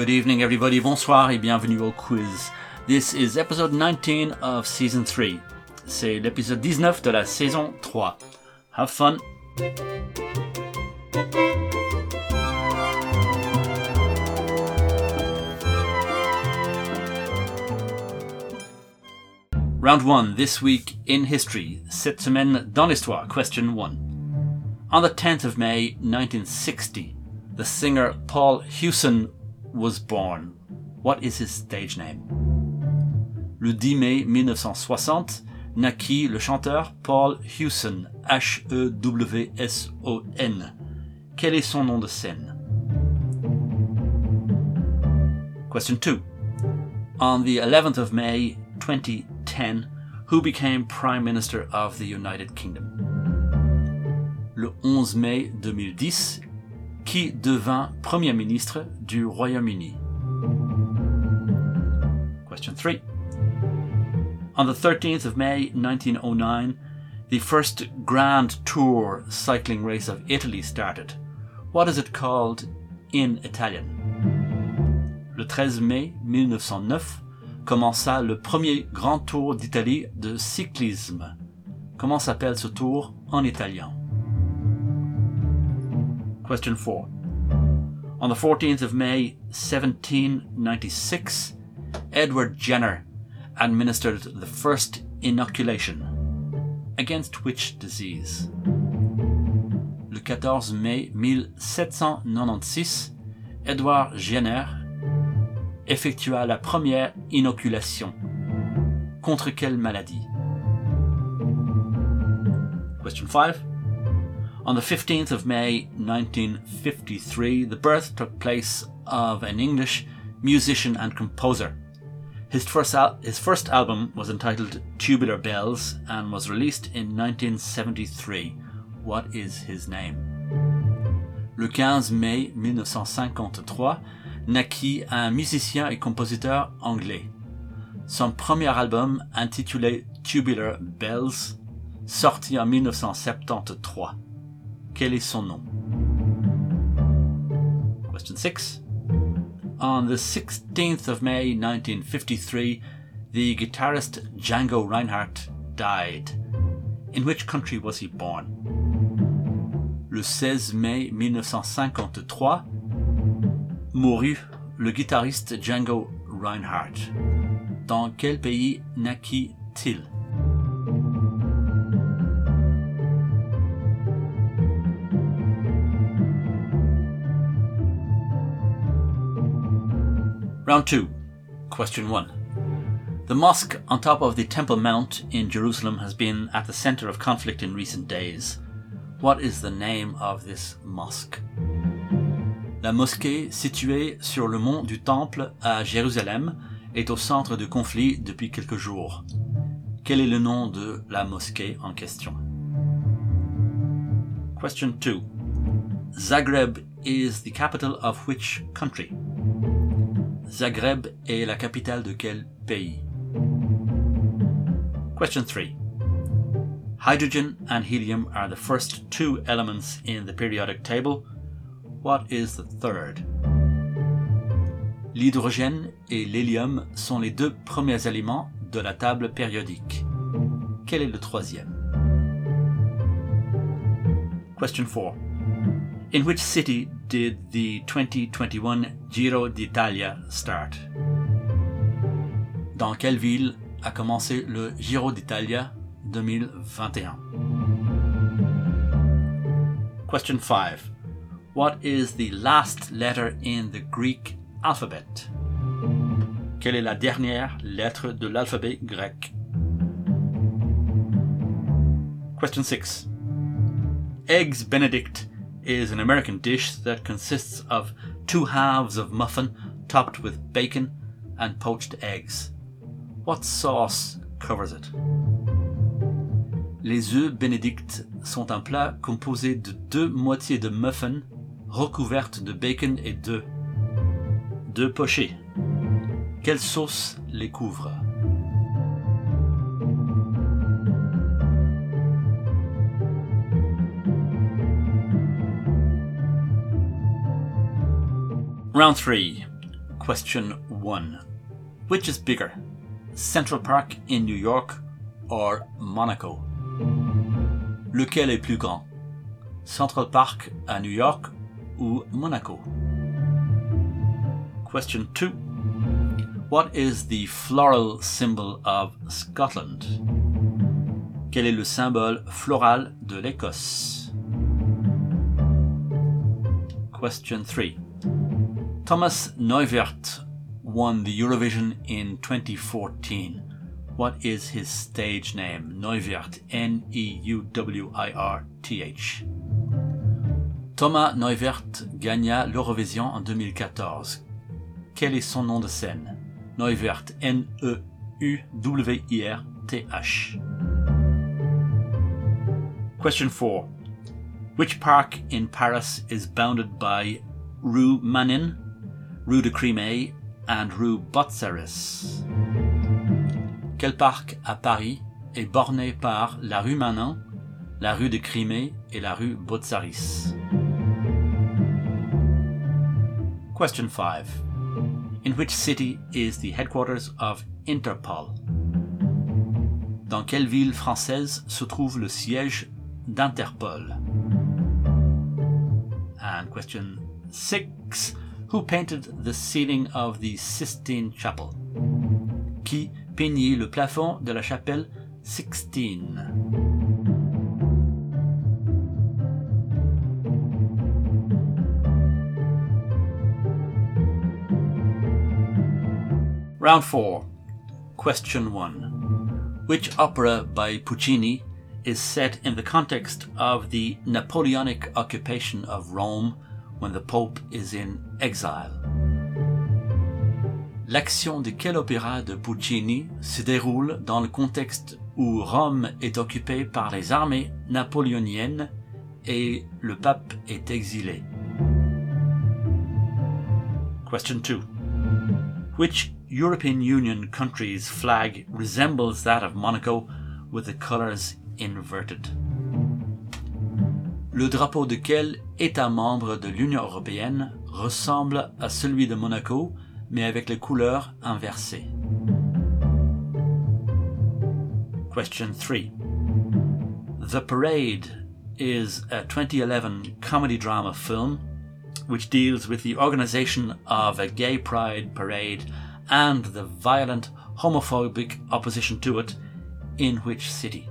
Good evening, everybody. Bonsoir et bienvenue au quiz. This is episode 19 of season 3. C'est l'épisode 19 de la saison 3. Have fun! Round 1 this week in history. Cette semaine dans l'histoire. Question 1. On the 10th of May 1960, the singer Paul Hewson was born. What is his stage name? Le 10 mai 1960 naquit le chanteur Paul Hewson, H-E-W-S-O-N. Quel est son nom de scène? Question 2. On the 11th of May 2010, who became Prime Minister of the United Kingdom? Le 11 mai 2010, qui devint Premier ministre du Royaume-Uni. Question 3. On the 13th of May 1909, the first Grand Tour cycling race of Italy started. What is it called in Italian? Le 13 mai 1909 commença le premier Grand Tour d'Italie de cyclisme. Comment s'appelle ce tour en italien? Question 4. On the 14th of May 1796, Edward Jenner administered the first inoculation. Against which disease? Le 14 mai 1796, Edward Jenner effectua la première inoculation. Contre quelle maladie? Question 5. On the 15th of May 1953, the birth took place of an English musician and composer. His first, al- his first album was entitled Tubular Bells and was released in 1973. What is his name? Le 15 mai 1953 naquit un musicien et compositeur anglais. Son premier album, intitulé Tubular Bells, sorti en 1973. Quel est son nom? Question 6. On the 16th of May 1953, the guitarist Django Reinhardt died. In which country was he born? Le 16 mai 1953, mourut le guitariste Django Reinhardt. Dans quel pays naquit-il? Round 2. Question 1. The mosque on top of the Temple Mount in Jerusalem has been at the center of conflict in recent days. What is the name of this mosque? La mosquée située sur le mont du Temple à Jérusalem est au centre de conflit depuis quelques jours. Quel est le nom de la mosquée en question? Question 2. Zagreb is the capital of which country? Zagreb est la capitale de quel pays? Question 3. Hydrogen and helium are the first two elements in the periodic table. What is the third? L'hydrogène et l'hélium sont les deux premiers éléments de la table périodique. Quel est le troisième? Question 4. In which city did the 2021 Giro d'Italia start? Dans quelle ville a commencé le Giro d'Italia 2021? Question 5. What is the last letter in the Greek alphabet? Quelle est la dernière lettre de l'alphabet grec? Question 6. Eggs Benedict is an American dish that consists of two halves of muffin topped with bacon and poached eggs. What sauce covers it? Les œufs Benedict sont un plat composé de deux moitiés de muffin recouvertes de bacon et d'œufs. Deux pochés. Quelle sauce les couvre? Round 3. Question 1. Which is bigger, Central Park in New York or Monaco? Lequel est plus grand, Central Park à New York ou Monaco? Question 2. What is the floral symbol of Scotland? Quel est le symbole floral de l'Écosse? Question 3. Thomas Neuwirth won the Eurovision in 2014. What is his stage name? Neuwirth, N E U W I R T H. Thomas Neuwirth gagna l'Eurovision en 2014. Quel est son nom de scène? Neuwirth, N E U W I R T H. Question 4. Which park in Paris is bounded by Rue Manin, Rue de Crimée and Rue Botzaris? Quel parc à Paris est borné par la rue Manin, la rue de Crimée et la rue Botzaris? Question 5. In which city is the headquarters of Interpol? Dans quelle ville française se trouve le siège d'Interpol? And question 6. Who painted the ceiling of the Sistine Chapel? Qui peignit le plafond de la chapelle Sixtine? Round 4. Question 1. Which opera by Puccini is set in the context of the Napoleonic occupation of Rome when the Pope is in exile? L'action de quel opéra de Puccini se déroule dans le contexte où Rome est occupée par les armées napoléoniennes et le pape est exilé? Question 2. Which European Union country's flag resembles that of Monaco with the colours inverted? Le drapeau de quel État membre de l'Union européenne ressemble à celui de Monaco, mais avec les couleurs inversées? Question 3. The Parade is a 2011 comedy drama film which deals with the organization of a gay pride parade and the violent homophobic opposition to it in which city?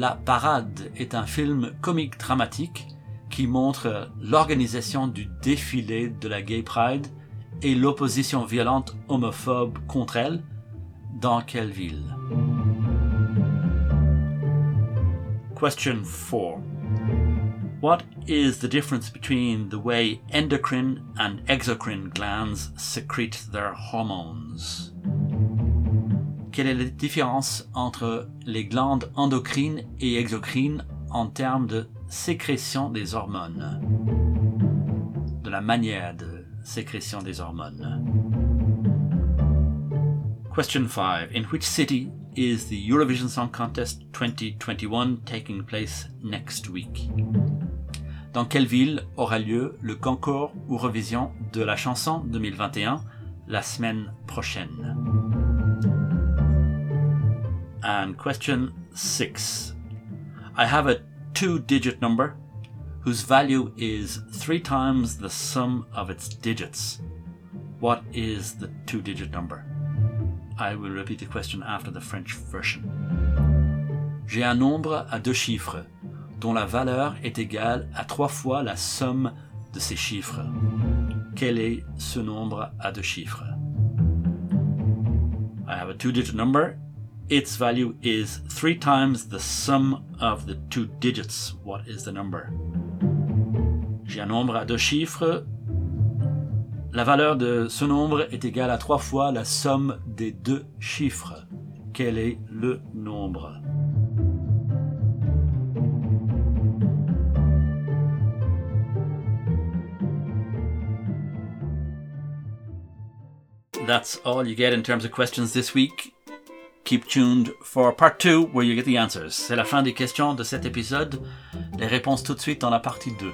La Parade est un film comique dramatique qui montre l'organisation du défilé de la Gay Pride et l'opposition violente homophobe contre elle dans quelle ville? Question 4. What is the difference between the way endocrine and exocrine glands secrete their hormones? Quelle est la différence entre les glandes endocrines et exocrines en termes de sécrétion des hormones? De la manière de sécrétion des hormones. Question 5. In which city is the Eurovision Song Contest 2021 taking place next week? Dans quelle ville aura lieu le concours Eurovision de la chanson 2021 la semaine prochaine? And question 6. I have a two digit number whose value is three times the sum of its digits. What is the two digit number? I will repeat the question after the French version. J'ai un nombre à deux chiffres dont la valeur est égale à trois fois la somme de ces chiffres. Quel est ce nombre à deux chiffres? I have a two-digit number. Its value is three times the sum of the two digits. What is the number? J'ai un nombre à deux chiffres. La valeur de ce nombre est égale à trois fois la somme des deux chiffres. Quel est le nombre? That's all you get in terms of questions this week. Keep tuned for part 2 where you get the answers. C'est la fin des questions de cet épisode. Les réponses tout de suite dans la partie 2.